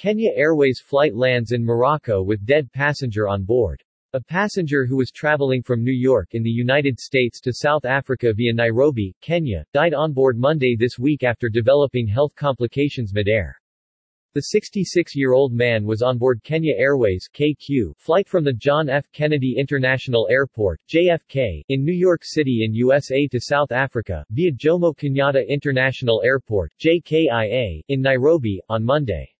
Kenya Airways flight lands in Morocco with dead passenger on board. A passenger who was traveling from New York in the United States to South Africa via Nairobi, Kenya, died on board Monday this week after developing health complications midair. The 66-year-old man was on board Kenya Airways KQ flight from the John F. Kennedy International Airport JFK, in New York City in USA to South Africa, via Jomo Kenyatta International Airport JKIA, in Nairobi, on Monday.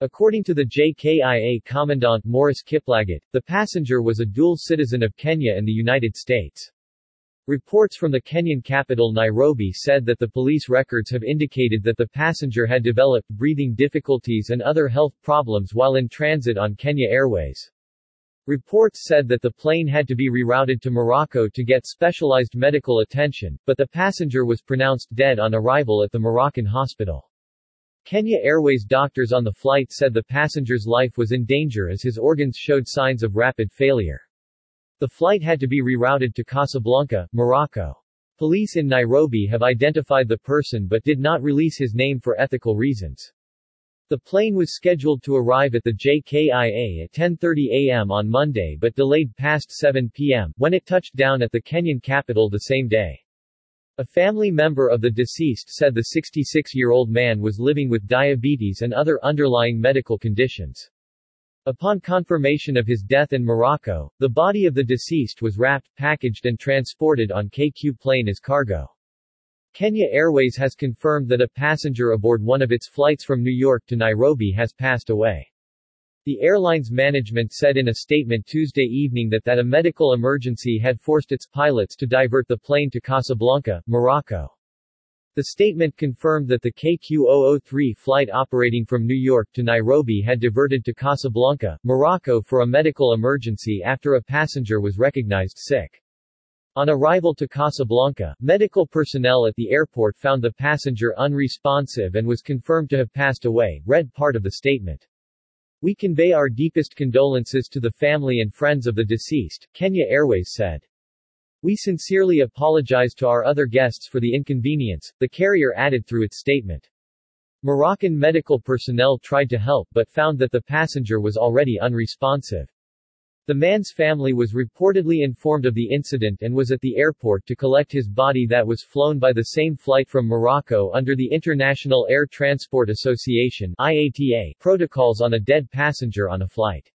According to the JKIA Commandant Morris Kiplagat, the passenger was a dual citizen of Kenya and the United States. Reports from the Kenyan capital Nairobi said that the police records have indicated that the passenger had developed breathing difficulties and other health problems while in transit on Kenya Airways. Reports said that the plane had to be rerouted to Morocco to get specialized medical attention, but the passenger was pronounced dead on arrival at the Moroccan hospital. Kenya Airways doctors on the flight said the passenger's life was in danger as his organs showed signs of rapid failure. The flight had to be rerouted to Casablanca, Morocco. Police in Nairobi have identified the person but did not release his name for ethical reasons. The plane was scheduled to arrive at the JKIA at 10.30 am on Monday but delayed past 7 p.m., when it touched down at the Kenyan capital the same day. A family member of the deceased said the 66-year-old man was living with diabetes and other underlying medical conditions. Upon confirmation of his death in Morocco, the body of the deceased was wrapped, packaged and transported on KQ plane as cargo. Kenya Airways has confirmed that a passenger aboard one of its flights from New York to Nairobi has passed away. The airline's management said in a statement Tuesday evening that that a medical emergency had forced its pilots to divert the plane to Casablanca, Morocco. The statement confirmed that the KQ-003 flight operating from New York to Nairobi had diverted to Casablanca, Morocco for a medical emergency after a passenger was recognized sick. On arrival to Casablanca, medical personnel at the airport found the passenger unresponsive and was confirmed to have passed away, read part of the statement. We convey our deepest condolences to the family and friends of the deceased, Kenya Airways said. We sincerely apologize to our other guests for the inconvenience, the carrier added through its statement. Moroccan medical personnel tried to help but found that the passenger was already unresponsive. The man's family was reportedly informed of the incident and was at the airport to collect his body that was flown by the same flight from Morocco under the International Air Transport Association IATA protocols on a dead passenger on a flight.